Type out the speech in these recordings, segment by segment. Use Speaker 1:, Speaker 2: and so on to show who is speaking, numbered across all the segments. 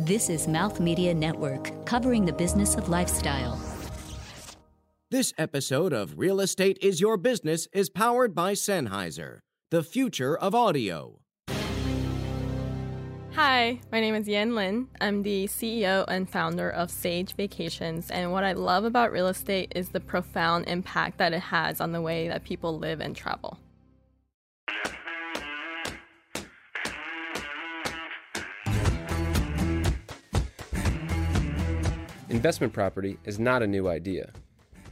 Speaker 1: This is Mouth Media Network, covering the business of lifestyle.
Speaker 2: This episode of Real Estate is Your Business is powered by Sennheiser, the future of audio.
Speaker 3: Hi, my name is Yan Lin. I'm the CEO and founder of Sage Vacations, and what I love about real estate is the profound impact that it has on the way that people live and travel.
Speaker 4: Investment property is not a new idea.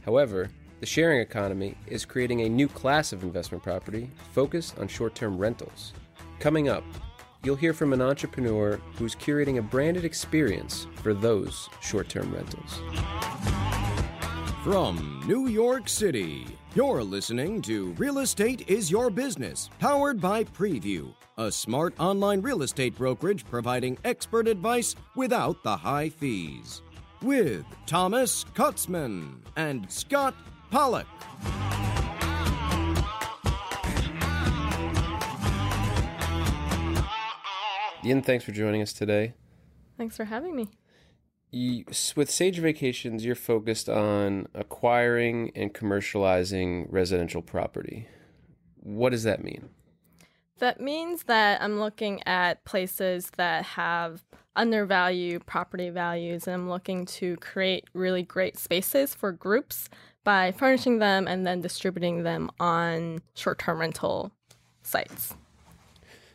Speaker 4: However, the sharing economy is creating a new class of investment property focused on short term rentals. Coming up, you'll hear from an entrepreneur who's curating a branded experience for those short term rentals.
Speaker 2: From New York City, you're listening to Real Estate is Your Business, powered by Preview, a smart online real estate brokerage providing expert advice without the high fees. With Thomas Kutzman and Scott Pollock.
Speaker 4: Yin, thanks for joining us today.
Speaker 3: Thanks for having me.
Speaker 4: You, with Sage Vacations, you're focused on acquiring and commercializing residential property. What does that mean?
Speaker 3: That means that I'm looking at places that have undervalued property values and I'm looking to create really great spaces for groups by furnishing them and then distributing them on short term rental sites.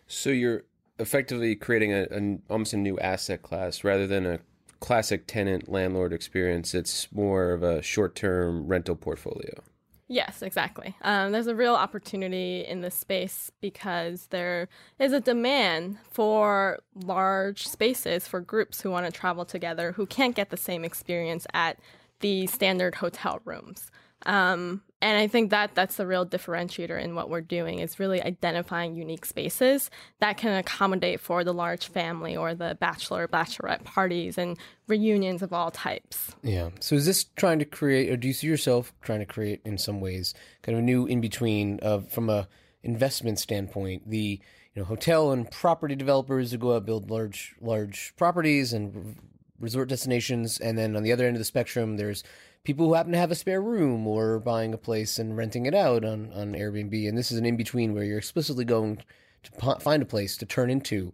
Speaker 4: So you're effectively creating a, a, almost a new asset class rather than a classic tenant landlord experience. It's more of a short term rental portfolio.
Speaker 3: Yes, exactly. Um, there's a real opportunity in this space because there is a demand for large spaces for groups who want to travel together who can't get the same experience at the standard hotel rooms. Um, and I think that that's the real differentiator in what we're doing is really identifying unique spaces that can accommodate for the large family or the bachelor bachelorette parties and reunions of all types.
Speaker 5: Yeah. So is this trying to create, or do you see yourself trying to create in some ways kind of a new in between of from a investment standpoint the you know hotel and property developers who go out build large large properties and resort destinations, and then on the other end of the spectrum, there's people who happen to have a spare room or buying a place and renting it out on, on Airbnb. And this is an in between where you're explicitly going to find a place to turn into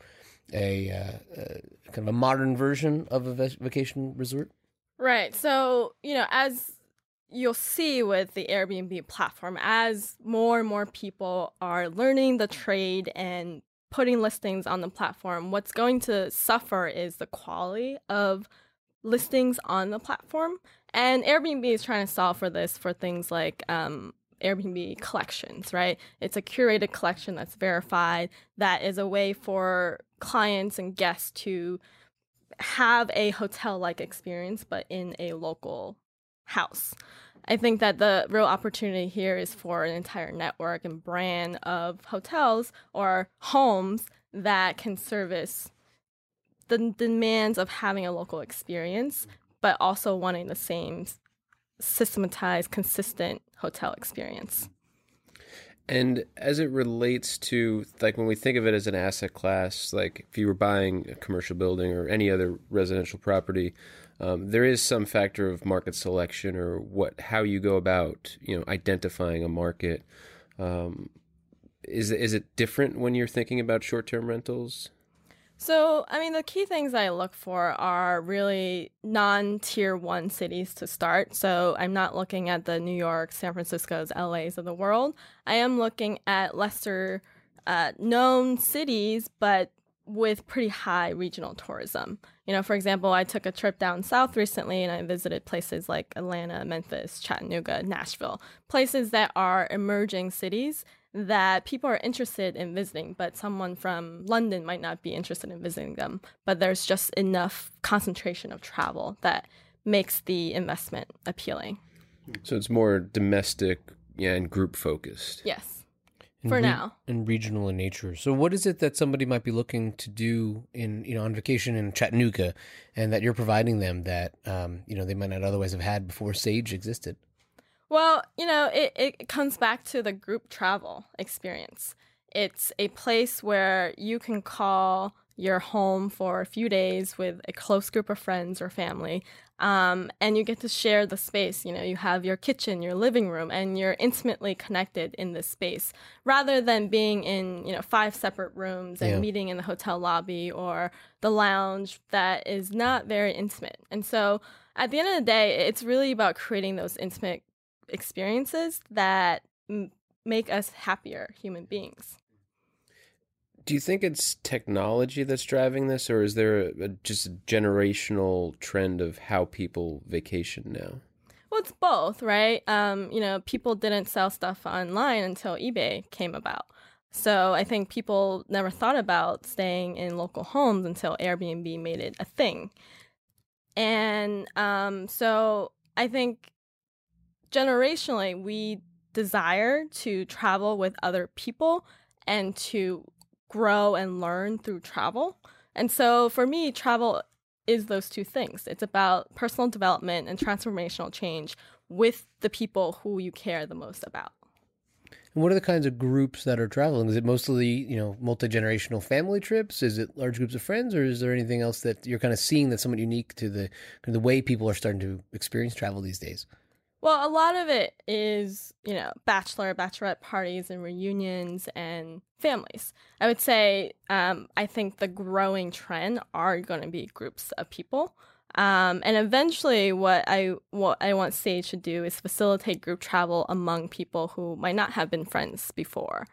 Speaker 5: a, uh, uh, kind of a modern version of a vacation resort.
Speaker 3: Right. So, you know, as you'll see with the Airbnb platform, as more and more people are learning the trade and putting listings on the platform, what's going to suffer is the quality of listings on the platform. And Airbnb is trying to solve for this for things like um, Airbnb collections, right? It's a curated collection that's verified, that is a way for clients and guests to have a hotel like experience, but in a local house. I think that the real opportunity here is for an entire network and brand of hotels or homes that can service the demands of having a local experience, but also wanting the same systematized, consistent hotel experience.
Speaker 4: And as it relates to like when we think of it as an asset class, like if you were buying a commercial building or any other residential property, um, there is some factor of market selection or what how you go about you know identifying a market. Um, is is it different when you're thinking about short term rentals?
Speaker 3: So, I mean, the key things I look for are really non tier one cities to start. So, I'm not looking at the New York, San Francisco's, LA's of the world. I am looking at lesser uh, known cities, but with pretty high regional tourism. You know, for example, I took a trip down south recently and I visited places like Atlanta, Memphis, Chattanooga, Nashville, places that are emerging cities that people are interested in visiting, but someone from London might not be interested in visiting them. But there's just enough concentration of travel that makes the investment appealing.
Speaker 4: So it's more domestic yeah, and group focused.
Speaker 3: Yes for re- now
Speaker 5: and regional in nature. So, what is it that somebody might be looking to do in you know on vacation in Chattanooga, and that you're providing them that um, you know they might not otherwise have had before Sage existed?
Speaker 3: Well, you know, it, it comes back to the group travel experience. It's a place where you can call your home for a few days with a close group of friends or family. Um, and you get to share the space. You know, you have your kitchen, your living room, and you're intimately connected in this space rather than being in, you know, five separate rooms and
Speaker 5: Yeah.
Speaker 3: meeting in the hotel lobby or the lounge that is not very intimate. And so at the end of the day, it's really about creating those intimate experiences that m- make us happier human beings.
Speaker 4: Do you think it's technology that's driving this, or is there a, a, just a generational trend of how people vacation now?
Speaker 3: Well, it's both, right? Um, you know, people didn't sell stuff online until eBay came about. So I think people never thought about staying in local homes until Airbnb made it a thing. And um, so I think generationally, we desire to travel with other people and to grow and learn through travel. And so for me, travel is those two things. It's about personal development and transformational change with the people who you care the most about.
Speaker 5: And what are the kinds of groups that are traveling? Is it mostly, you know, multi generational family trips? Is it large groups of friends, or is there anything else that you're kind of seeing that's somewhat unique to the the way people are starting to experience travel these days?
Speaker 3: Well, a lot of it is, you know, bachelor, bachelorette parties and reunions and families. I would say, um, I think the growing trend are going to be groups of people. Um, and eventually, what I what I want Sage to do is facilitate group travel among people who might not have been friends before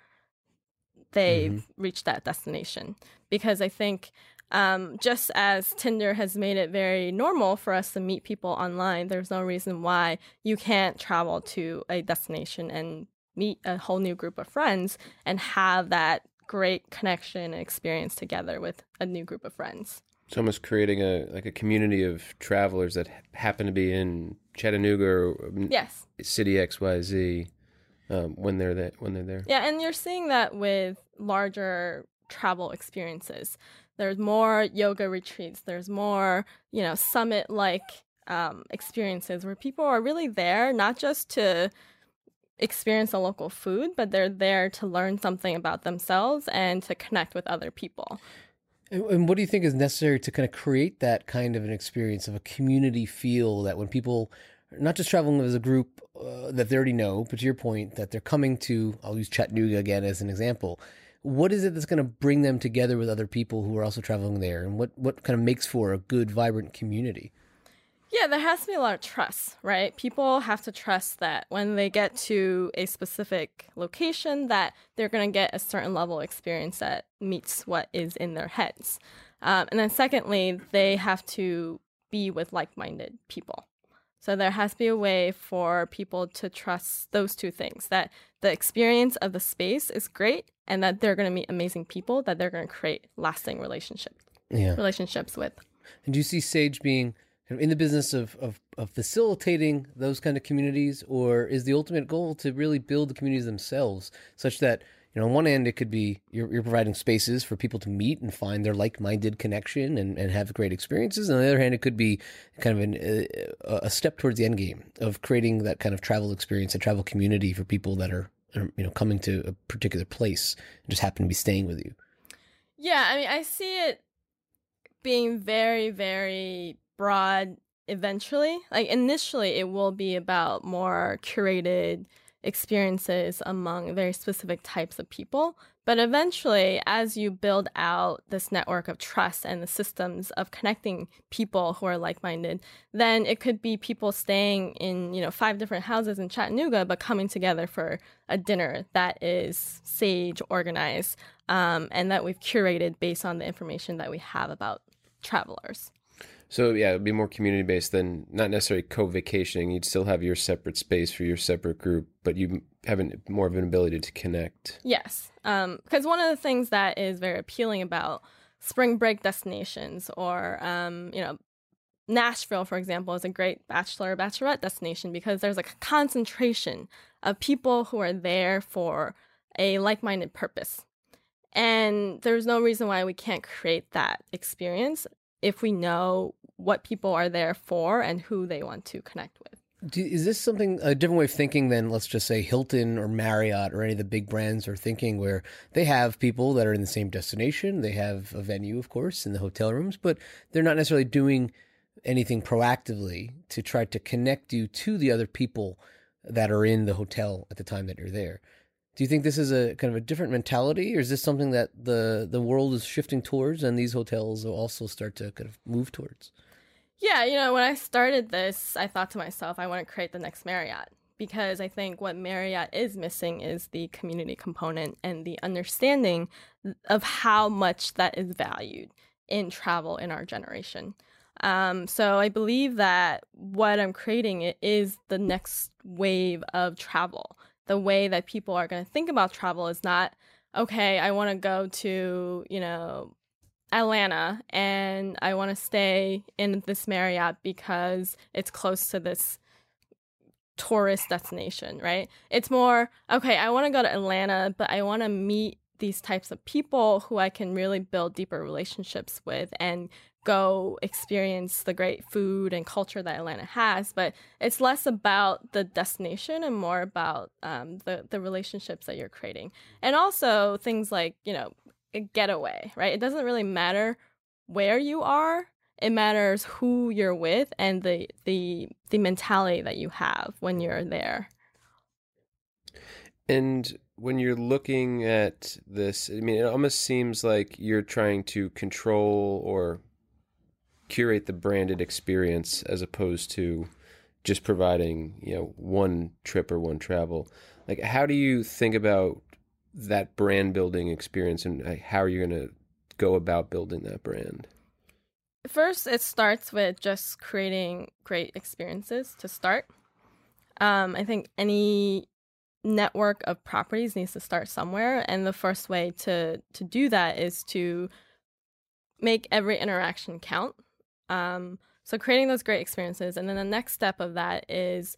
Speaker 3: they've reached that destination. Because I think um, just as Tinder has made it very normal for us to meet people online, there's no reason why you can't travel to a destination and meet a whole new group of friends and have that great connection and experience together with a new group of friends.
Speaker 4: It's almost creating a like a community of travelers that happen to be in Chattanooga or um,
Speaker 3: Yes.
Speaker 4: City X Y Z um, when they're that when they're there.
Speaker 3: Yeah, and you're seeing that with larger travel experiences. There's more yoga retreats. There's more, you know, summit like um, experiences where people are really there not just to experience the local food, but they're there to learn something about themselves and to connect with other people.
Speaker 5: And, what do you think is necessary to kind of create that kind of an experience of a community feel that when people not just traveling as a group uh, that they already know, but to your point, that they're coming to, I'll use Chattanooga again as an example. What is it that's going to bring them together with other people who are also traveling there? And what, what kind of makes for a good, vibrant community?
Speaker 3: Yeah, there has to be a lot of trust, right? People have to trust that when they get to a specific location that they're going to get a certain level of experience that meets what is in their heads. Um, and then secondly, they have to be with like-minded people. So there has to be a way for people to trust those two things that the experience of the space is great and that they're going to meet amazing people that they're going to create lasting relationship
Speaker 5: Yeah.
Speaker 3: relationships with.
Speaker 5: And do you see Sage being kind of in the business of, of, of facilitating those kind of communities, or is the ultimate goal to really build the communities themselves such that, you know, on one end, it could be you're, you're providing spaces for people to meet and find their like minded connection and, and have great experiences. And on the other hand, it could be kind of an, uh, a step towards the end game of creating that kind of travel experience, a travel community for people that are, are you know, coming to a particular place and just happen to be staying with you.
Speaker 3: Yeah, I mean, I see it being very, very broad eventually. Like, initially, it will be about more curated experiences among very specific types of people. But eventually, as you build out this network of trust and the systems of connecting people who are like minded, then it could be people staying in, you know, five different houses in Chattanooga, but coming together for a dinner that is sage organized um, and that we've curated based on the information that we have about travelers.
Speaker 4: So yeah, it'd be more community based than not necessarily co-vacationing. You'd still have your separate space for your separate group, but you have an, more of an ability to connect.
Speaker 3: Yes, because one of the things that is very appealing about spring break destinations, or um, you know, Nashville, for example, is a great bachelor bachelorette destination because there's a concentration of people who are there for a like-minded purpose, and there's no reason why we can't create that experience if we know what people are there for and who they want to connect with.
Speaker 5: Is this something a different way of thinking than let's just say Hilton or Marriott or any of the big brands are thinking, where they have people that are in the same destination, they have a venue, of course, in the hotel rooms, but they're not necessarily doing anything proactively to try to connect you to the other people that are in the hotel at the time that you're there. Do you think this is a kind of a different mentality, or is this something that the the world is shifting towards, and these hotels will also start to kind of move towards?
Speaker 3: Yeah, you know, when I started this, I thought to myself, I want to create the next Marriott because I think what Marriott is missing is the community component and the understanding of how much that is valued in travel in our generation. Um, so I believe that what I'm creating is the next wave of travel. The way that people are going to think about travel is not, okay, I want to go to, you know, Atlanta and I want to stay in this Marriott because it's close to this tourist destination, right? It's more, okay, I want to go to Atlanta, but I want to meet these types of people who I can really build deeper relationships with and go experience the great food and culture that Atlanta has. But it's less about the destination and more about um, the the relationships that you're creating, and also things like you know a getaway, right? It doesn't really matter where you are. It matters who you're with and the the the mentality that you have when you're there.
Speaker 4: And when you're looking at this, I mean, it almost seems like you're trying to control or curate the branded experience as opposed to just providing, you know, one trip or one travel. Like, how do you think about that brand building experience and how are you going to go about building that brand?
Speaker 3: First, it starts with just creating great experiences to start. Um, I think any network of properties needs to start somewhere, and the first way to to do that is to make every interaction count. Um, so creating those great experiences, and then the next step of that is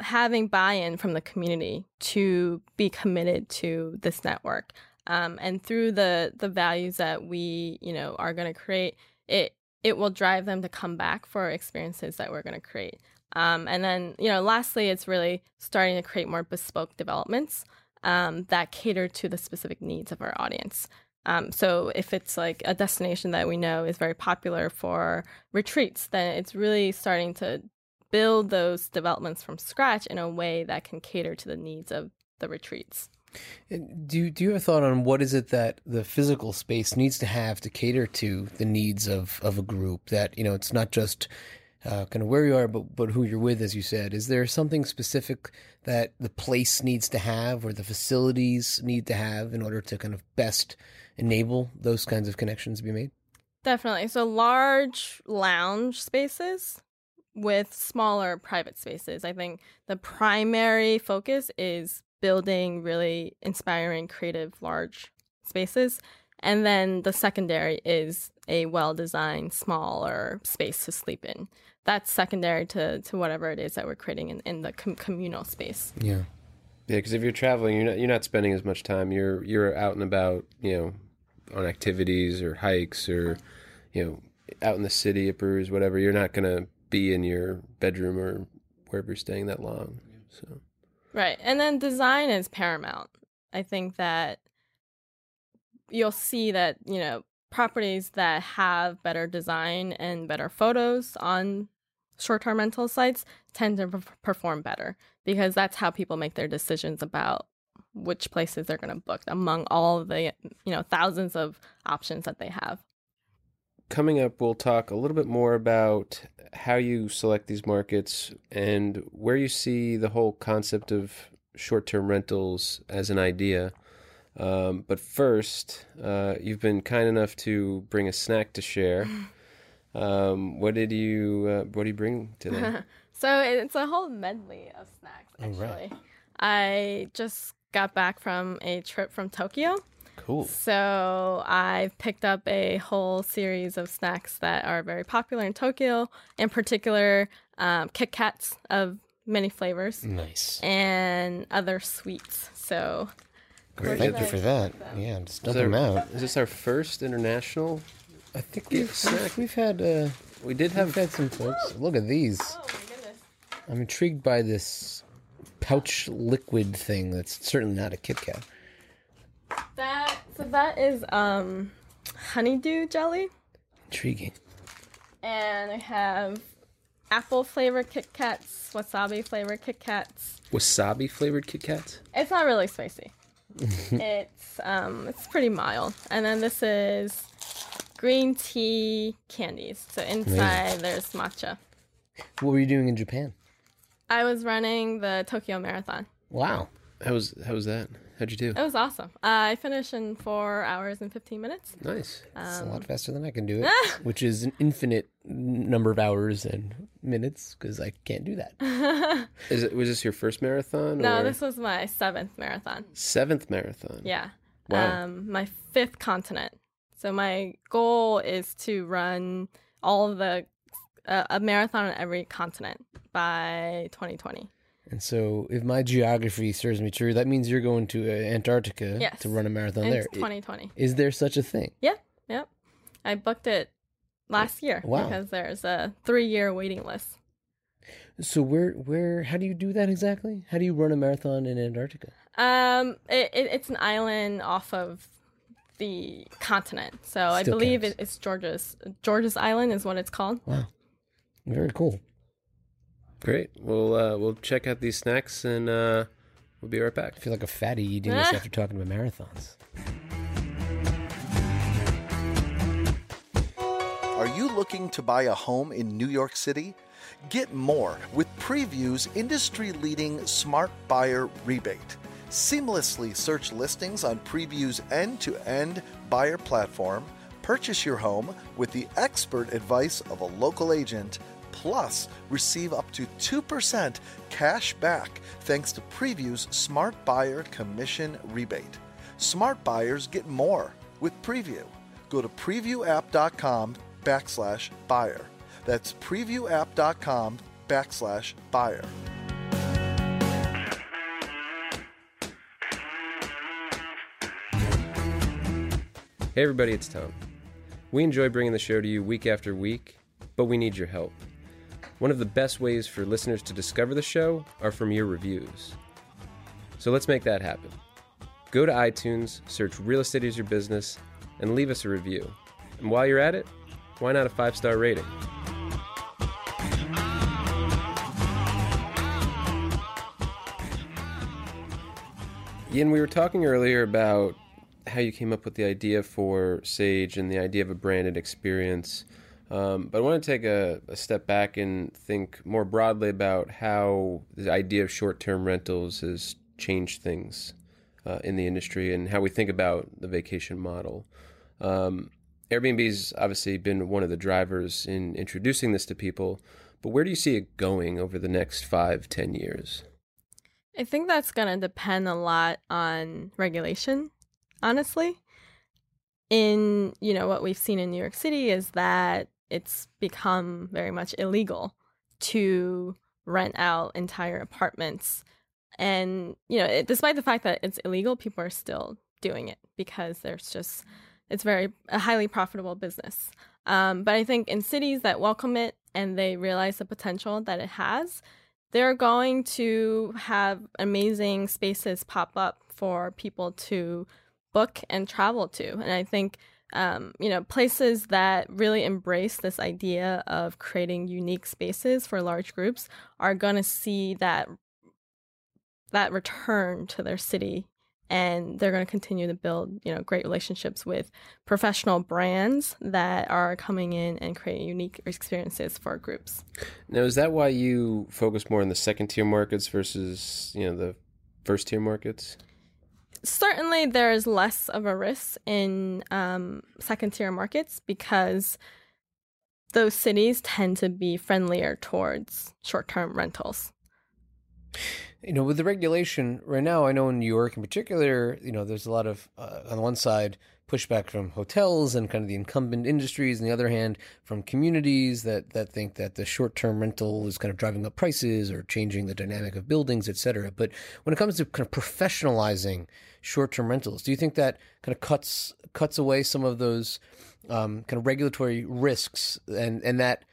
Speaker 3: having buy-in from the community to be committed to this network um, and through the the values that we you know are going to create it it will drive them to come back for experiences that we're going to create um, and then you know lastly it's really starting to create more bespoke developments um, that cater to the specific needs of our audience um, so if it's like a destination that we know is very popular for retreats then it's really starting to build those developments from scratch in a way that can cater to the needs of the retreats.
Speaker 5: Do do you have a thought on what is it that the physical space needs to have to cater to the needs of, of a group? That you know, it's not just uh, kind of where you are, but but who you're with, as you said. Is there something specific that the place needs to have, or the facilities need to have, in order to kind of best enable those kinds of connections to be made?
Speaker 3: Definitely. So large lounge spaces with smaller private spaces. I think the primary focus is building really inspiring, creative, large spaces. And then the secondary is a well designed, smaller space to sleep in. That's secondary to, to whatever it is that we're creating in, in the com- communal space.
Speaker 5: Yeah.
Speaker 4: Yeah, because if you're traveling, you're not you're not spending as much time. You're you're out and about, you know, on activities or hikes or, you know, out in the city at brews, whatever. You're not gonna be in your bedroom or wherever you're staying that long. So
Speaker 3: Right. And then design is paramount. I think that you'll see that, you know, properties that have better design and better photos on short-term rental sites tend to perform better because that's how people make their decisions about which places they're going to book among all the, you know, thousands of options that they have.
Speaker 4: Coming up, we'll talk a little bit more about how you select these markets and where you see the whole concept of short term rentals as an idea. Um, but first, uh, you've been kind enough to bring a snack to share. Um, what did you uh, What do you bring today?
Speaker 3: so it's a whole medley of snacks. Actually, right. I just got back from a trip from Tokyo.
Speaker 5: Cool.
Speaker 3: So I've picked up a whole series of snacks that are very popular in Tokyo, in particular um, Kit Kats of many flavors.
Speaker 5: Nice.
Speaker 3: And other sweets. So
Speaker 5: Great. Thank you for that. Yeah, just dump them out.
Speaker 4: Is this our first international?
Speaker 5: I think we've, we've, we've had uh,
Speaker 4: we did have
Speaker 5: had some folks. Look at these.
Speaker 3: Oh my goodness.
Speaker 5: I'm intrigued by this pouch liquid thing that's certainly not a Kit Kat.
Speaker 3: That so that is um honeydew jelly.
Speaker 5: Intriguing.
Speaker 3: And I have apple flavored Kit Kats, wasabi flavored Kit Kats.
Speaker 4: Wasabi flavored Kit Kats.
Speaker 3: It's not really spicy. it's um it's pretty mild. And then this is green tea candies. So inside there's matcha.
Speaker 5: What were you doing in Japan?
Speaker 3: I was running the Tokyo Marathon.
Speaker 5: Wow.
Speaker 4: How was how was that? How'd you do?
Speaker 3: It was awesome. Uh, I finished in four hours and 15 minutes.
Speaker 4: Nice.
Speaker 5: It's a lot faster than I can do it, which is an infinite number of hours and minutes because I can't do that.
Speaker 4: Is it was this your first marathon?
Speaker 3: No,
Speaker 4: or
Speaker 3: this was my seventh marathon.
Speaker 4: seventh marathon.
Speaker 3: Yeah.
Speaker 4: Wow.
Speaker 3: Um, my fifth continent. So my goal is to run all of the uh, a marathon on every continent by 2020.
Speaker 5: And so, if my geography serves me true, that means you're going to uh, Antarctica
Speaker 3: Yes.
Speaker 5: to run a marathon
Speaker 3: And
Speaker 5: there.
Speaker 3: it's 2020.
Speaker 5: Is there such a thing?
Speaker 3: Yeah. Yep. I booked it last year
Speaker 5: Wow.
Speaker 3: because there's a three year waiting list.
Speaker 5: So where where how do you do that exactly? How do you run a marathon in Antarctica?
Speaker 3: Um, it, it, it's an island off of the continent. So I believe it, it's George's George's Island is what it's called.
Speaker 5: Wow, very cool.
Speaker 4: Great. We'll uh, we'll check out these snacks and uh, we'll be right back.
Speaker 5: I feel like a fatty eating this
Speaker 3: Ah.
Speaker 5: after talking about marathons.
Speaker 6: Are you looking to buy a home in New York City? Get more with Preview's industry leading smart buyer rebate. Seamlessly search listings on Preview's end to end buyer platform, purchase your home with the expert advice of a local agent, plus receive up to 2% cash back thanks to Preview's smart buyer commission rebate. Smart buyers get more with Preview. Go to previewapp.com backslash buyer. That's previewapp.com backslash buyer.
Speaker 4: Hey everybody, it's Tom. We enjoy bringing the show to you week after week, but we need your help. One of the best ways for listeners to discover the show are from your reviews. So let's make that happen. Go to iTunes, search Real Estate is Your Business, and leave us a review. And while you're at it, why not a five star rating? Ian, we were talking earlier about how you came up with the idea for Sage and the idea of a branded experience. Um, but I want to take a, a step back and think more broadly about how the idea of short term rentals has changed things uh, in the industry and how we think about the vacation model. Um, Airbnb's obviously been one of the drivers in introducing this to people, but where do you see it going over the next five, ten years?
Speaker 3: I think that's going to depend a lot on regulation, honestly. In, you know, what we've seen in New York City is that it's become very much illegal to rent out entire apartments. And, you know, it, despite the fact that it's illegal, people are still doing it because there's just, it's very, a highly profitable business. Um, but I think in cities that welcome it and they realize the potential that it has, they're going to have amazing spaces pop up for people to book and travel to. And I think, um, you know, places that really embrace this idea of creating unique spaces for large groups are going to see that that return to their city and they're going to continue to build you know great relationships with professional brands that are coming in and creating unique experiences for groups
Speaker 4: Now, is that why you focus more on the second tier markets versus you know the first tier markets?
Speaker 3: Certainly there's less of a risk in um, second tier markets because those cities tend to be friendlier towards short term rentals
Speaker 5: You know, with the regulation right now, I know in New York in particular, you know, there's a lot of uh, on one side pushback from hotels and kind of the incumbent industries, and the other hand from communities that that think that the short-term rental is kind of driving up prices or changing the dynamic of buildings, et cetera. But when it comes to kind of professionalizing short-term rentals, do you think that kind of cuts cuts away some of those um, kind of regulatory risks and and that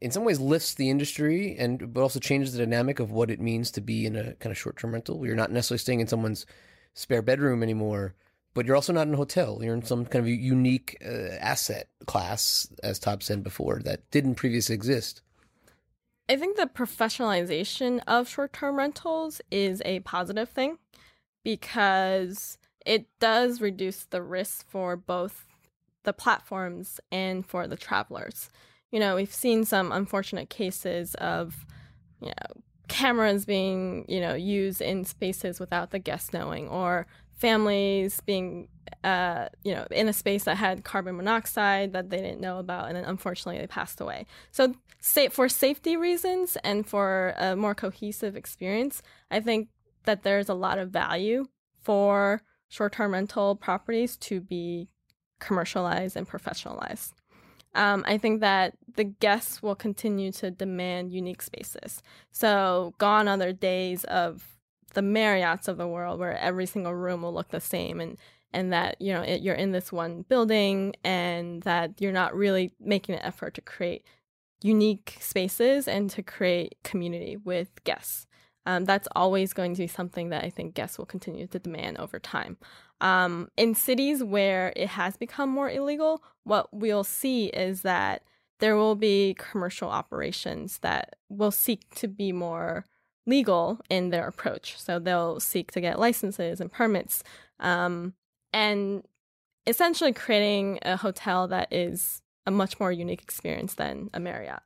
Speaker 5: in some ways lifts the industry and but also changes the dynamic of what it means to be in a kind of short term rental. You're not necessarily staying in someone's spare bedroom anymore, but you're also not in a hotel. You're in some kind of unique uh, asset class, as Todd said before, that didn't previously exist.
Speaker 3: I think the professionalization of short term rentals is a positive thing because it does reduce the risk for both the platforms and for the travelers. You know, we've seen some unfortunate cases of, you know, cameras being, you know, used in spaces without the guests knowing, or families being, uh, you know, in a space that had carbon monoxide that they didn't know about, and then unfortunately they passed away. So, say for safety reasons and for a more cohesive experience, I think that there's a lot of value for short-term rental properties to be commercialized and professionalized. Um, I think that the guests will continue to demand unique spaces. So, gone are the days of the Marriotts of the world where every single room will look the same and and that you know it, you're in this one building and that you're not really making an effort to create unique spaces and to create community with guests. Um, that's always going to be something that I think guests will continue to demand over time. Um, in cities where it has become more illegal, what we'll see is that there will be commercial operations that will seek to be more legal in their approach. So they'll seek to get licenses and permits, um, and essentially creating a hotel that is a much more unique experience than a Marriott.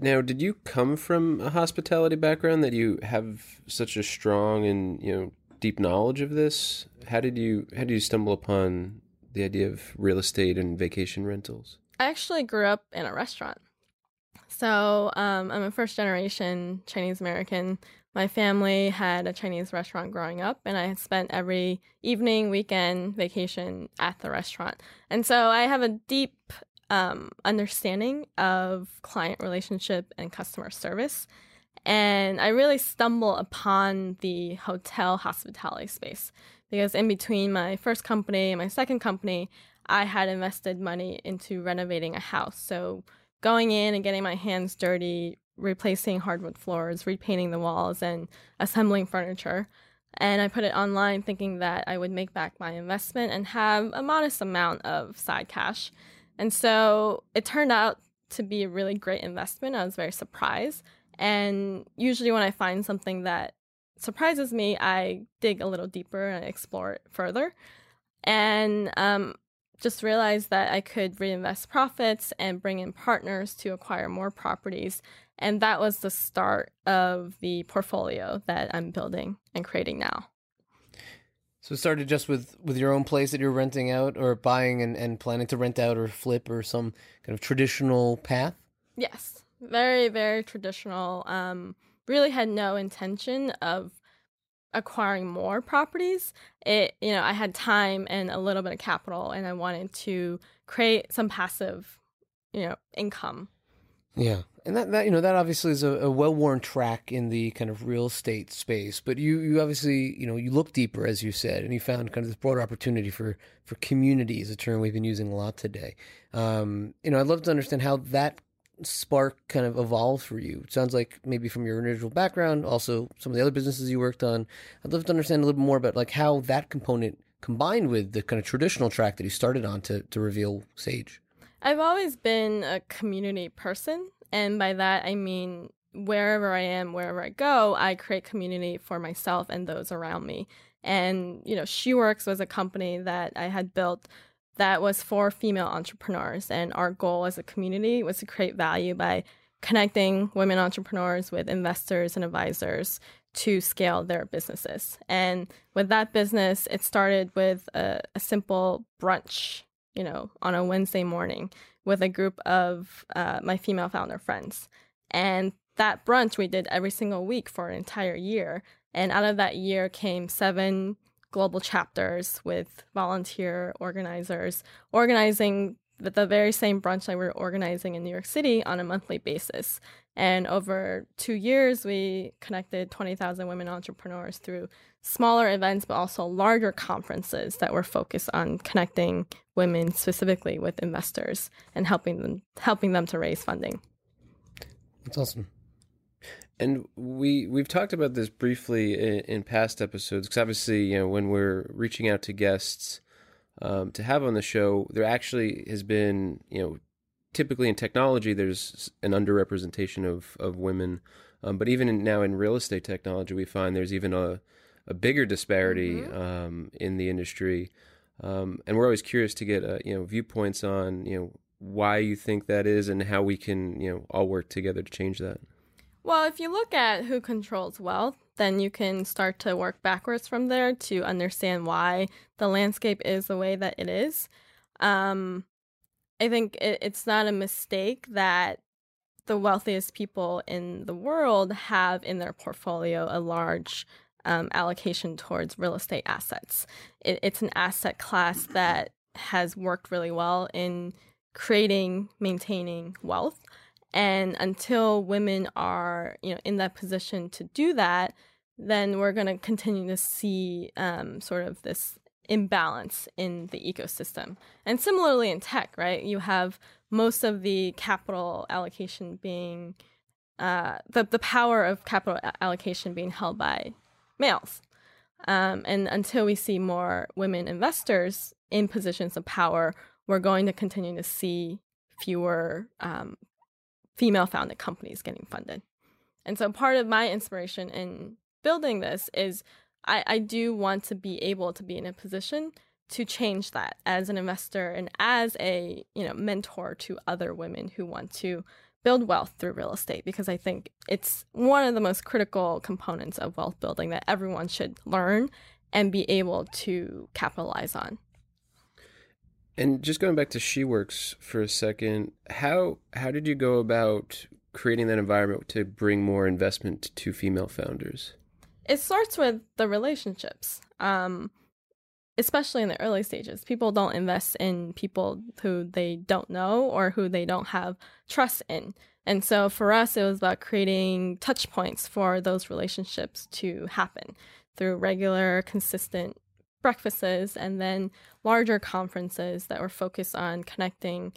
Speaker 4: Now, did you come from a hospitality background that you have such a strong and you know deep knowledge of this? How did you how did you stumble upon the idea of real estate and vacation rentals?
Speaker 3: I actually grew up in a restaurant. So um, I'm a first generation Chinese American. My family had a Chinese restaurant growing up, and I spent every evening, weekend, vacation at the restaurant. And so I have a deep um, understanding of client relationship and customer service. And I really stumble upon the hotel hospitality space because in between my first company and my second company, I had invested money into renovating a house. So going in and getting my hands dirty, replacing hardwood floors, repainting the walls, and assembling furniture. And I put it online thinking that I would make back my investment and have a modest amount of side cash. And so it turned out to be a really great investment. I was very surprised. And usually, when I find something that surprises me, I dig a little deeper and explore it further. And um, just realized that I could reinvest profits and bring in partners to acquire more properties. And that was the start of the portfolio that I'm building and creating now.
Speaker 5: So it started just with, with your own place that you're renting out or buying and, and planning to rent out or flip or some kind of traditional path?
Speaker 3: Yes. Very, very traditional. Um, really had no intention of acquiring more properties. It you know, I had time and a little bit of capital and I wanted to create some passive, you know, income.
Speaker 5: Yeah and that, that you know that obviously is a, a well-worn track in the kind of real estate space but you you obviously you know you look deeper as you said and you found kind of this broader opportunity for for community is a term we've been using a lot today. Um, you know i'd love to understand how that spark kind of evolved for you. It sounds like maybe from your original background also some of the other businesses you worked on. I'd love to understand a little bit more about like how that component combined with the kind of traditional track that you started on to, to reveal sage.
Speaker 3: I've always been a community person and by that, I mean wherever I am, wherever I go, I create community for myself and those around me. And, you know, SheWorks was a company that I had built that was for female entrepreneurs. And our goal as a community was to create value by connecting women entrepreneurs with investors and advisors to scale their businesses. And with that business, it started with a, a simple brunch, you know, on a Wednesday morning with a group of uh, my female founder friends. And that brunch we did every single week for an entire year. And out of that year came seven global chapters with volunteer organizers organizing the very same brunch that we were organizing in New York City on a monthly basis. And over two years, we connected 20,000 women entrepreneurs through smaller events, but also larger conferences that were focused on connecting women specifically with investors and helping them helping them to raise funding.
Speaker 5: That's awesome.
Speaker 4: And we we've talked about this briefly in, in past episodes because obviously you know when we're reaching out to guests um, to have on the show, there actually has been you know typically in technology there's an underrepresentation of of women, um, but even in, now in real estate technology we find there's even a a bigger disparity mm-hmm. um, in the industry, um, and we're always curious to get uh, you know viewpoints on you know why you think that is and how we can you know all work together to change that.
Speaker 3: Well, if you look at who controls wealth, then you can start to work backwards from there to understand why the landscape is the way that it is. Um, I think it, it's not a mistake that the wealthiest people in the world have in their portfolio a large um, allocation towards real estate assets. It, it's an asset class that has worked really well in creating, maintaining wealth. And until women are, you know, in that position to do that, then we're going to continue to see um, sort of this imbalance in the ecosystem. And similarly in tech, right? You have most of the capital allocation being uh, the the power of capital allocation being held by males. Um, and until we see more women investors in positions of power, we're going to continue to see fewer um, female founded companies getting funded. And so part of my inspiration in building this is I, I do want to be able to be in a position to change that as an investor and as a you know mentor to other women who want to build wealth through real estate because I think it's one of the most critical components of wealth building that everyone should learn and be able to capitalize on.
Speaker 4: And just going back to SheWorks for a second, how how did you go about creating that environment to bring more investment to female founders?
Speaker 3: It starts with the relationships, um, especially in the early stages. People don't invest in people who they don't know or who they don't have trust in. And so for us, it was about creating touch points for those relationships to happen through regular, consistent breakfasts and then larger conferences that were focused on connecting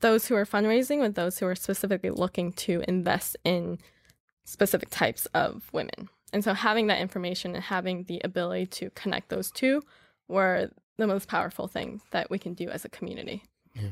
Speaker 3: those who are fundraising with those who are specifically looking to invest in specific types of women. And so having that information and having the ability to connect those two were the most powerful thing that we can do as a community.
Speaker 5: Yeah.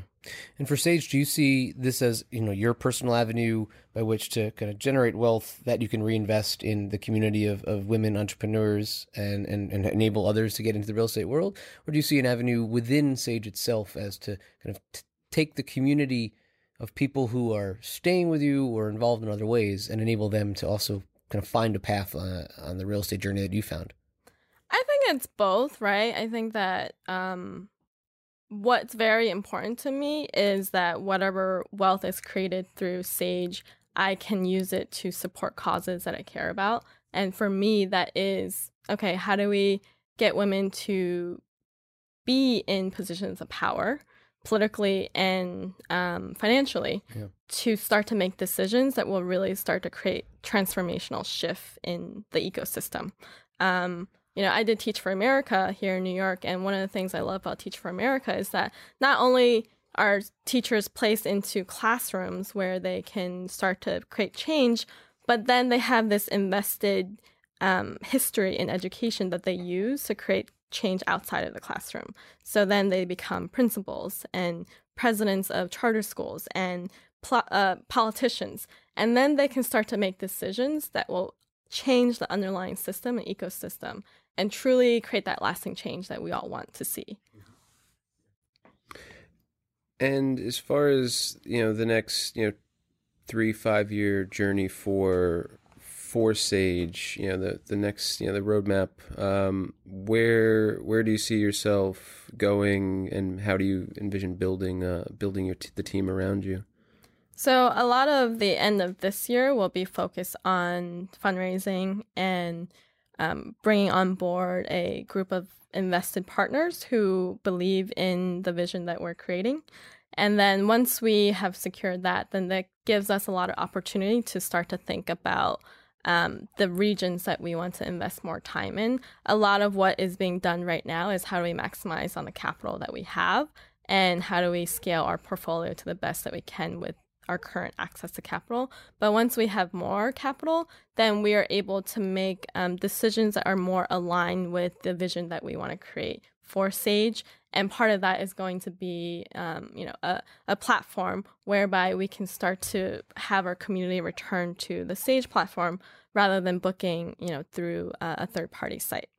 Speaker 5: And for Sage, do you see this as you know your personal avenue by which to kind of generate wealth that you can reinvest in the community of, of women entrepreneurs and, and, and enable others to get into the real estate world, or do you see an avenue within Sage itself as to kind of t- take the community of people who are staying with you or involved in other ways and enable them to also kind of find a path uh, on the real estate journey that you found?
Speaker 3: I think it's both, right? I think that um, what's very important to me is that whatever wealth is created through Sage, I can use it to support causes that I care about. And for me, that is okay, how do we get women to be in positions of power? politically and um, financially yeah. to start to make decisions that will really start to create transformational shift in the ecosystem. Um, you know, I did Teach for America here in New York, and one of the things I love about Teach for America is that not only are teachers placed into classrooms where they can start to create change, but then they have this invested um, history in education that they use to create change outside of the classroom. So then they become principals and presidents of charter schools and pl- uh, politicians. And then they can start to make decisions that will change the underlying system and ecosystem and truly create that lasting change that we all want to see.
Speaker 4: And as far as you know, the next you know three five year journey for for Sage, you know the the next you know the roadmap. Um, where where do you see yourself going, and how do you envision building uh, building your t- the team around you?
Speaker 3: So a lot of the end of this year will be focused on fundraising and um, bringing on board a group of invested partners who believe in the vision that we're creating. And then once we have secured that, then that gives us a lot of opportunity to start to think about um, the regions that we want to invest more time in. A lot of what is being done right now is how do we maximize on the capital that we have and how do we scale our portfolio to the best that we can with our current access to capital. But once we have more capital, then we are able to make um, decisions that are more aligned with the vision that we want to create for Sage. And part of that is going to be, um, you know, a, a platform whereby we can start to have our community return to the Sage platform rather than booking, you know, through a, a third party site.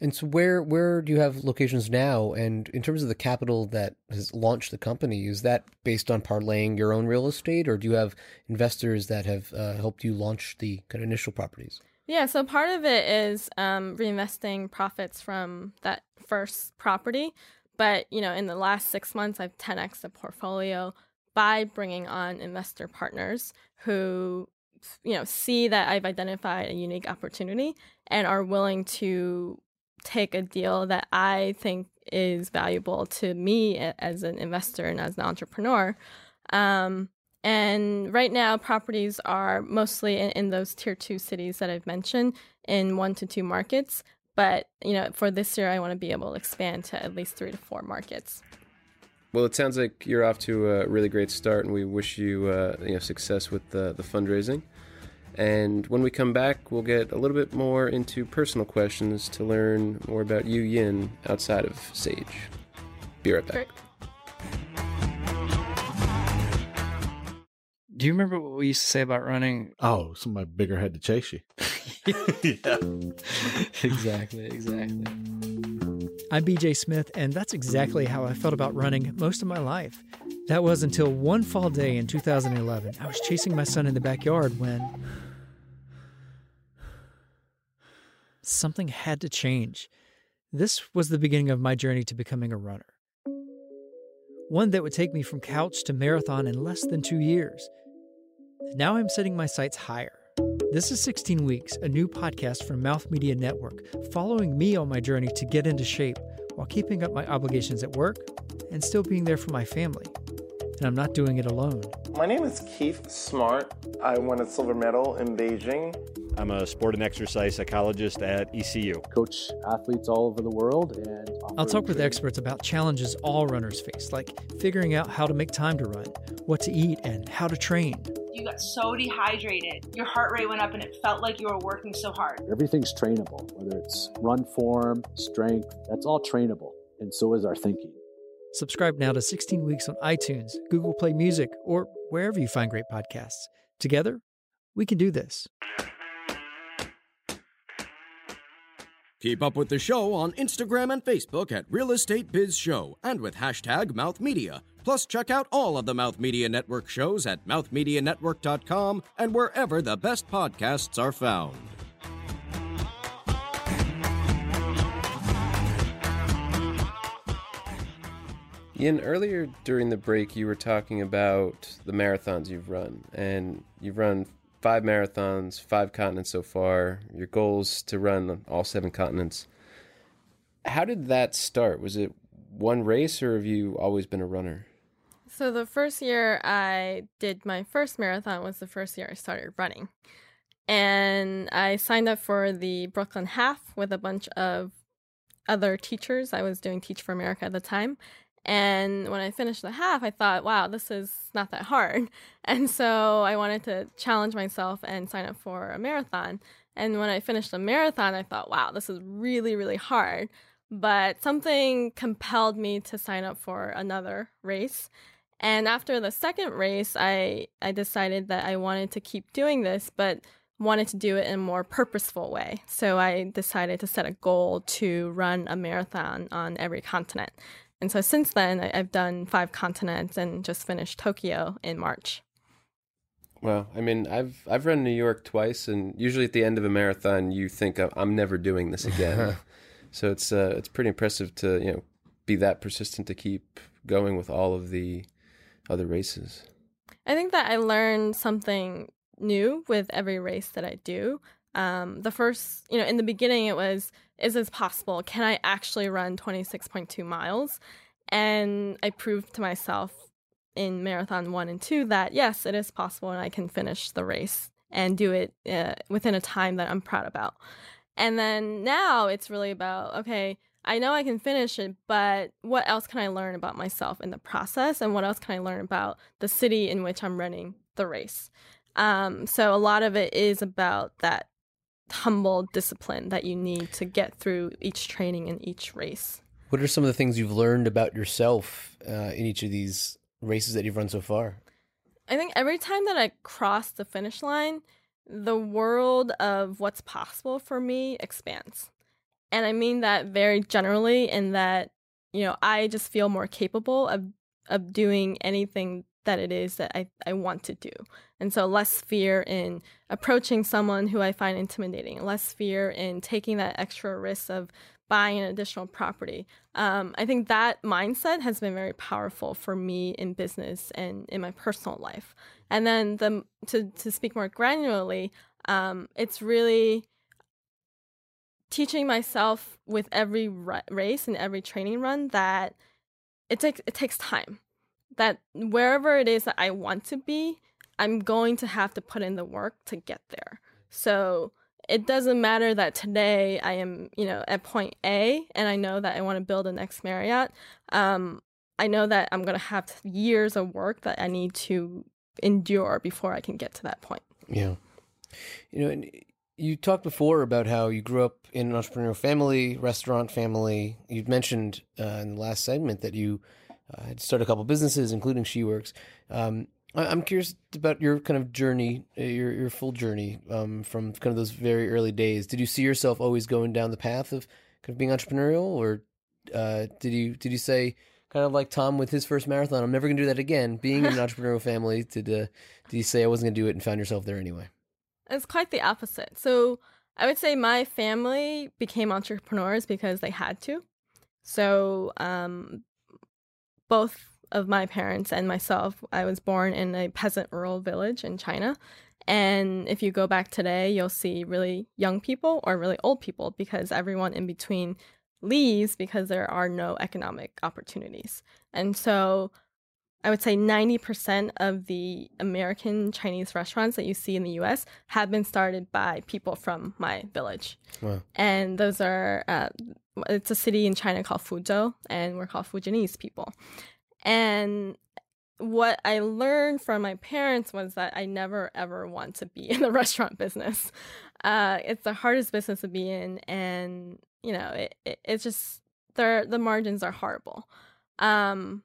Speaker 5: And so, where where do you have locations now? And in terms of the capital that has launched the company, is that based on parlaying your own real estate, or do you have investors that have uh, helped you launch the kind of initial properties?
Speaker 3: Yeah, so part of it is um, reinvesting profits from that first property, but you know, in the last six months, I've 10x the portfolio by bringing on investor partners who you know see that I've identified a unique opportunity and are willing to take a deal that I think is valuable to me as an investor and as an entrepreneur. Um, and right now, properties are mostly in, in, those tier two cities that I've mentioned in one to two markets. But you know, for this year, I want to be able to expand to at least three to four markets.
Speaker 4: Well, it sounds like you're off to a really great start, and we wish you, uh, you know, success with the, the fundraising. And when we come back, we'll get a little bit more into personal questions to learn more about you, Yin, outside of Sage. Be right back. Great.
Speaker 7: Do you remember what we used to say about running?
Speaker 8: Oh, somebody bigger had to chase you.
Speaker 7: yeah. exactly, exactly.
Speaker 9: I'm BJ Smith, and that's exactly how I felt about running most of my life. That was until one fall day in 2011. I was chasing my son in the backyard when something had to change. This was the beginning of my journey to becoming a runner. One that would take me from couch to marathon in less than two years. Now I'm setting my sights higher. This is 16 Weeks, a new podcast from Mouth Media Network, following me on my journey to get into shape while keeping up my obligations at work and still being there for my family and I'm not doing it alone.
Speaker 10: My name is Keith Smart. I won a silver medal in Beijing.
Speaker 11: I'm a sport and exercise psychologist at ECU.
Speaker 12: Coach athletes all over the world and
Speaker 9: I'll talk with experts about challenges all runners face, like figuring out how to make time to run, what to eat, and how to train.
Speaker 13: You got so dehydrated, your heart rate went up, and it felt like you were working so hard.
Speaker 12: Everything's trainable, whether it's run form, strength, that's all trainable, and so is our thinking.
Speaker 9: Subscribe now to 16 Weeks on iTunes, Google Play Music, or wherever you find great podcasts. Together, we can do this.
Speaker 2: Keep up with the show on Instagram and Facebook at Real Estate Biz Show and with hashtag Mouth Media. Plus, check out all of the Mouth Media Network shows at mouthmedianetwork.com and wherever the best podcasts are found.
Speaker 4: Yin, earlier during the break, you were talking about the marathons you've run, and you've run five marathons, five continents so far. Your goals to run all seven continents. How did that start? Was it one race, or have you always been a runner?
Speaker 3: So the first year I did my first marathon was the first year I started running, and I signed up for the Brooklyn Half with a bunch of other teachers. I was doing Teach for America at the time, and when I finished the half, I thought, wow, this is not that hard. And so I wanted to challenge myself and sign up for a marathon. And when I finished the marathon, I thought, wow, this is really, really hard. But something compelled me to sign up for another race. And after the second race, I, I decided that I wanted to keep doing this, but wanted to do it in a more purposeful way. So I decided to set a goal to run a marathon on every continent. And so since then, I've done five continents and just finished Tokyo in March.
Speaker 4: Well, I mean, I've I've run New York twice, and usually at the end of a marathon, you think I'm never doing this again. so it's uh, it's pretty impressive to you know be that persistent to keep going with all of the other races.
Speaker 3: I think that I learned something new with every race that I do. Um, the first, you know, in the beginning, it was, is this possible? Can I actually run 26.2 miles? And I proved to myself in marathon one and two that yes, it is possible and I can finish the race and do it uh, within a time that I'm proud about. And then now it's really about okay, I know I can finish it, but what else can I learn about myself in the process? And what else can I learn about the city in which I'm running the race? Um, so a lot of it is about that humble discipline that you need to get through each training and each race.
Speaker 5: What are some of the things you've learned about yourself uh, in each of these races that you've run so far?
Speaker 3: I think every time that I cross the finish line, the world of what's possible for me expands. And I mean that very generally in that, you know, I just feel more capable of of doing anything that it is that I, I want to do. And so less fear in approaching someone who I find intimidating, less fear in taking that extra risk of buying an additional property. Um, I think that mindset has been very powerful for me in business and in my personal life. And then the to to speak more granularly, um, it's really teaching myself with every race and every training run that it takes it takes time. That wherever it is that I want to be, I'm going to have to put in the work to get there. So it doesn't matter that today I am, you know, at point A and I know that I want to build the next Marriott. Um, I know that I'm going to have years of work that I need to endure before I can get to that point.
Speaker 5: Yeah. You know, you talked before about how you grew up in an entrepreneurial family, restaurant family. You mentioned uh, in the last segment that you uh, had started a couple businesses, including SheWorks. Um, I'm curious about your kind of journey, uh, your your full journey um, from kind of those very early days. Did you see yourself always going down the path of kind of being entrepreneurial, or uh, did you did you say kind of like Tom with his first marathon? I'm never going to do that again. Being in an entrepreneurial family, did uh, did you say I wasn't going to do it and found yourself there anyway?
Speaker 3: It's quite the opposite. So I would say my family became entrepreneurs because they had to. So um, both of my parents and myself, I was born in a peasant rural village in China. And if you go back today, you'll see really young people or really old people because everyone in between leaves because there are no economic opportunities. And so I would say 90% of the American Chinese restaurants that you see in the US have been started by people from my village. Wow. And those are, uh, it's a city in China called Fuzhou, and we're called Fujianese people. And what I learned from my parents was that I never ever want to be in the restaurant business. Uh, it's the hardest business to be in, and you know, it, it it's just the the margins are horrible. Um,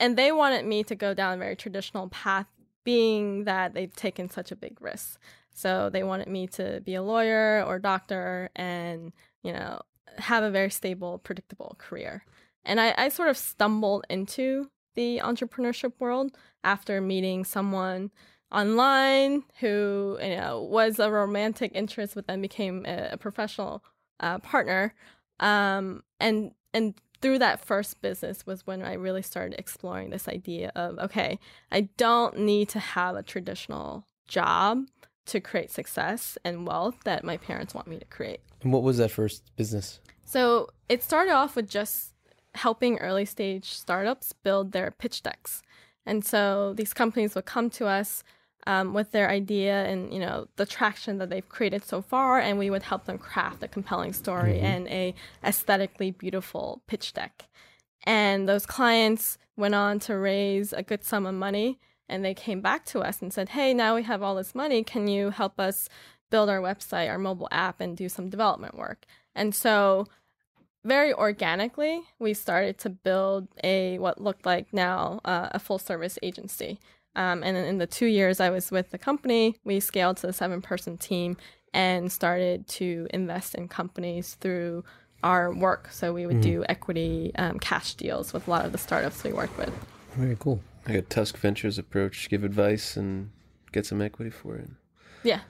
Speaker 3: and they wanted me to go down a very traditional path, being that they've taken such a big risk. So they wanted me to be a lawyer or doctor, and you know, have a very stable, predictable career. And I, I sort of stumbled into the entrepreneurship world after meeting someone online who you know was a romantic interest but then became a, a professional uh, partner um, and and through that first business was when I really started exploring this idea of okay I don't need to have a traditional job to create success and wealth that my parents want me to create.
Speaker 5: And what was that first business?
Speaker 3: So it started off with just helping early stage startups build their pitch decks. And so these companies would come to us um, with their idea and you know the traction that they've created so far, and we would help them craft a compelling story mm-hmm. and a aesthetically beautiful pitch deck. And those clients went on to raise a good sum of money, and they came back to us and said, "Hey, now we have all this money. Can you help us build our website, our mobile app, and do some development work?" And so very organically, we started to build a what looked like now uh, a full service agency. Um, and in the two years I was with the company, we scaled to a seven person team and started to invest in companies through our work. So we would mm-hmm. do equity um, cash deals with a lot of the startups we worked with.
Speaker 5: Very cool.
Speaker 4: Like a Tusk Ventures approach, give advice and get some equity for it.
Speaker 3: Yeah.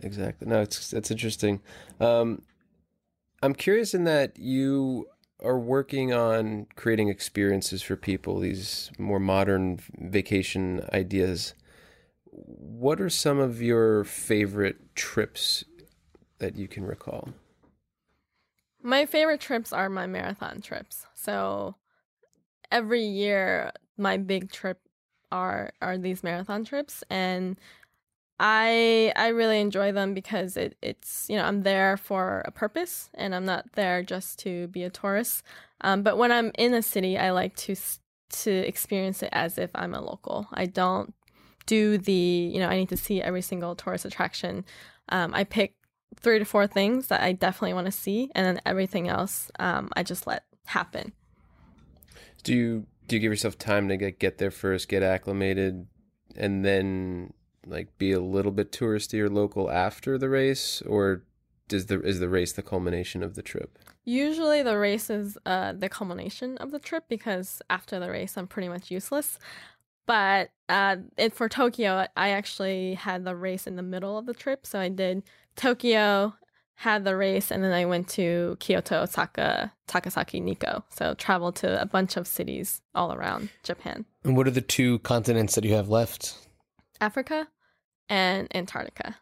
Speaker 4: Exactly. No, it's that's interesting. Um, I'm curious in that you are working on creating experiences for people, these more modern vacation ideas. What are some of your favorite trips that you can recall?
Speaker 3: My favorite trips are my marathon trips. So every year my big trip are are these marathon trips and I I really enjoy them because it, it's you know I'm there for a purpose and I'm not there just to be a tourist. Um, but when I'm in a city, I like to to experience it as if I'm a local. I don't do the you know I need to see every single tourist attraction. Um, I pick three to four things that I definitely want to see, and then everything else um, I just let happen.
Speaker 4: Do you do you give yourself time to get get there first, get acclimated, and then like be a little bit touristy or local after the race, or does the is the race the culmination of the trip?
Speaker 3: Usually, the race is uh, the culmination of the trip because after the race, I'm pretty much useless. But uh, it, for Tokyo, I actually had the race in the middle of the trip. So I did Tokyo, had the race, and then I went to Kyoto, Osaka, Takasaki, Nikko. So traveled to a bunch of cities all around Japan.
Speaker 5: And what are the two continents that you have left?
Speaker 3: Africa and Antarctica.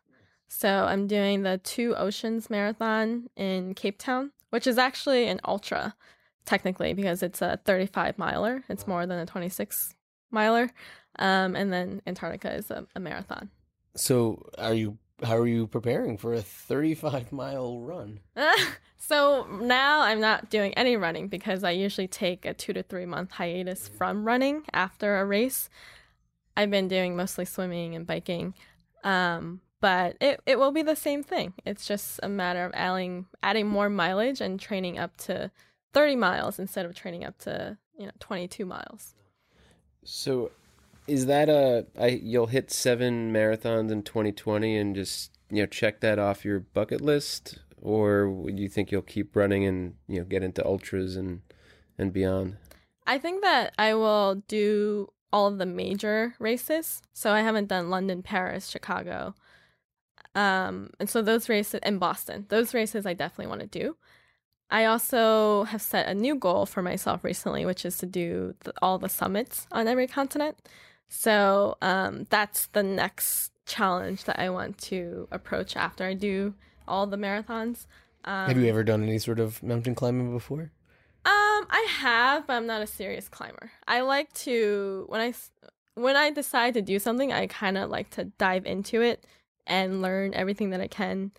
Speaker 3: So I'm doing the Two Oceans Marathon in Cape Town, which is actually an ultra, technically, because it's a 35 miler. It's more than a 26 miler. Um, and then Antarctica is a, a marathon.
Speaker 5: So are you how are you preparing for a 35 mile run?
Speaker 3: so now I'm not doing any running because I usually take a two to three month hiatus from running after a race. I've been doing mostly swimming and biking. Um, but it, it will be the same thing. It's just a matter of adding adding more mileage and training up to 30 miles instead of training up to, you know, 22 miles.
Speaker 4: So is that a I you'll hit 7 marathons in 2020 and just, you know, check that off your bucket list or would you think you'll keep running and, you know, get into ultras and and beyond?
Speaker 3: I think that I will do all of the major races. So I haven't done London, Paris, Chicago. Um, and so those races in Boston, those races I definitely want to do. I also have set a new goal for myself recently, which is to do the, all the summits on every continent. So um, that's the next challenge that I want to approach after I do all the marathons.
Speaker 5: Um, have you ever done any sort of mountain climbing before?
Speaker 3: Um, I have, but I'm not a serious climber. I like to when I when I decide to do something, I kind of like to dive into it and learn everything that I can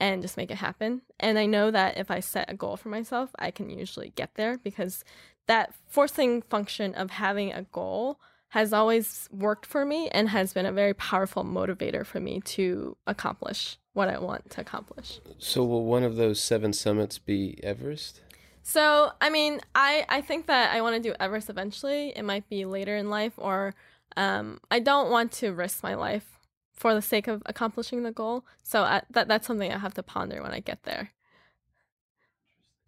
Speaker 3: and just make it happen. And I know that if I set a goal for myself, I can usually get there because that forcing function of having a goal has always worked for me and has been a very powerful motivator for me to accomplish what I want to accomplish.
Speaker 4: So will one of those seven summits be Everest?
Speaker 3: So, I mean, I, I think that I want to do Everest eventually. It might be later in life, or um, I don't want to risk my life for the sake of accomplishing the goal. So I, that that's something I have to ponder when I get there.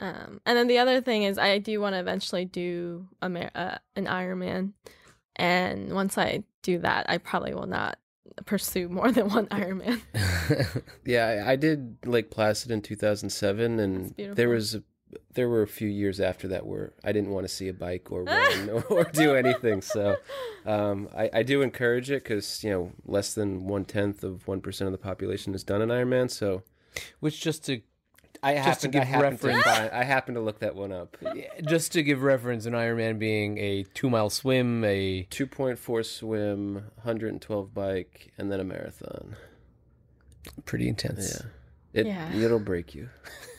Speaker 3: Um, and then the other thing is, I do want to eventually do a uh, an Ironman, and once I do that, I probably will not pursue more than one Ironman.
Speaker 4: yeah, I, I did Lake Placid in 2007, and there was a there were a few years after that where I didn't want to see a bike or run or, or, do anything. So um, I, I, do encourage it because you know less than one tenth of one percent of the population has done an Ironman. So,
Speaker 5: which just to
Speaker 4: I just happen, to give I reference, to I happen to look that one up.
Speaker 5: just to give reference, an Ironman being a two mile swim, a
Speaker 4: two point four swim, hundred and twelve bike, and then a marathon.
Speaker 5: Pretty intense.
Speaker 4: Yeah. It yeah. it'll break you.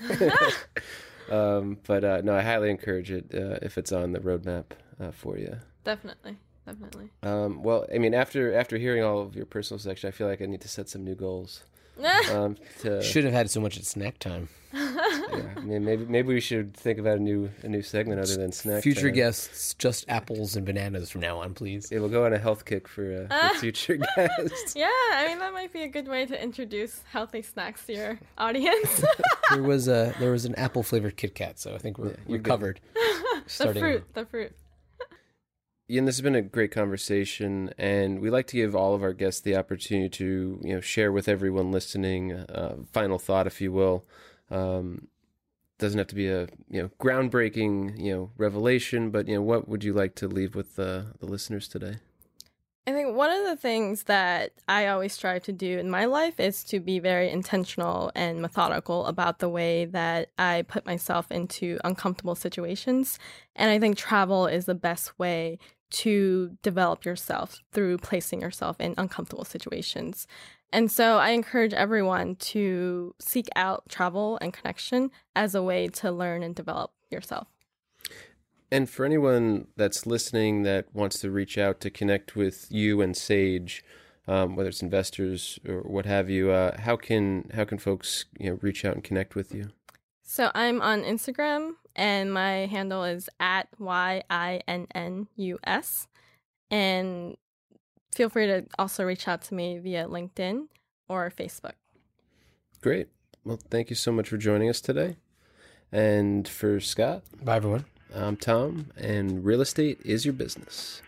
Speaker 4: Um, but uh, no, I highly encourage it uh, if it's on the roadmap uh, for you.
Speaker 3: Definitely, definitely.
Speaker 4: Um, well, I mean, after after hearing all of your personal section, I feel like I need to set some new goals.
Speaker 5: um, to... Should have had so much at snack time.
Speaker 4: yeah, I mean, maybe maybe we should think about a new a new segment other than snack.
Speaker 5: Future
Speaker 4: time.
Speaker 5: guests, just apples and bananas from now on, please.
Speaker 4: Yeah, we'll go on a health kick for, uh, for future guests.
Speaker 3: Yeah, I mean that might be a good way to introduce healthy snacks to your audience.
Speaker 5: there was a there was an apple flavored Kit Kat, so I think we're yeah, we're covered.
Speaker 3: the fruit, the fruit.
Speaker 4: Yin, this has been a great conversation, and we like to give all of our guests the opportunity to, you know, share with everyone listening, uh, final thought, if you will. Um, doesn't have to be a you know groundbreaking you know revelation, but you know what would you like to leave with the the listeners today?
Speaker 3: I think one of the things that I always strive to do in my life is to be very intentional and methodical about the way that I put myself into uncomfortable situations. And I think travel is the best way to develop yourself through placing yourself in uncomfortable situations. And so I encourage everyone to seek out travel and connection as a way to learn and develop yourself.
Speaker 4: And for anyone that's listening that wants to reach out to connect with you and Sage, um, whether it's investors or what have you, uh, how can how can folks you know reach out and connect with you?
Speaker 3: So I'm on Instagram and my handle is at Y I N N U S. And feel free to also reach out to me via LinkedIn or Facebook.
Speaker 4: Great. Well, thank you so much for joining us today. And for Scott.
Speaker 5: Bye, everyone.
Speaker 4: I'm Tom, and real estate is your business.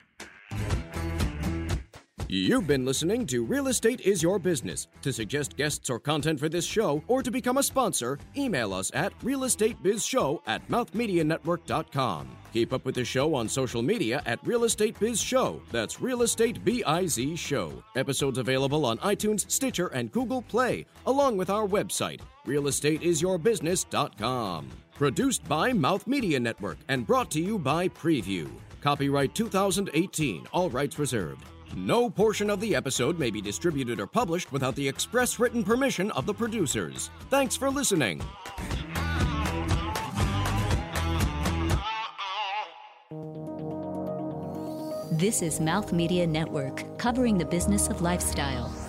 Speaker 2: You've been listening to Real Estate is Your Business. To suggest guests or content for this show or to become a sponsor, email us at realestatebizshow at mouthmedianetwork.com. Keep up with the show on social media at Real Estate Biz Show. That's Real Estate B I Z Show. Episodes available on iTunes, Stitcher, and Google Play, along with our website, realestateisyourbusiness.com. Produced by Mouth Media Network and brought to you by Preview. Copyright 2018, all rights reserved. No portion of the episode may be distributed or published without the express written permission of the producers. Thanks for listening.
Speaker 1: This is Mouth Media Network, covering the business of lifestyle.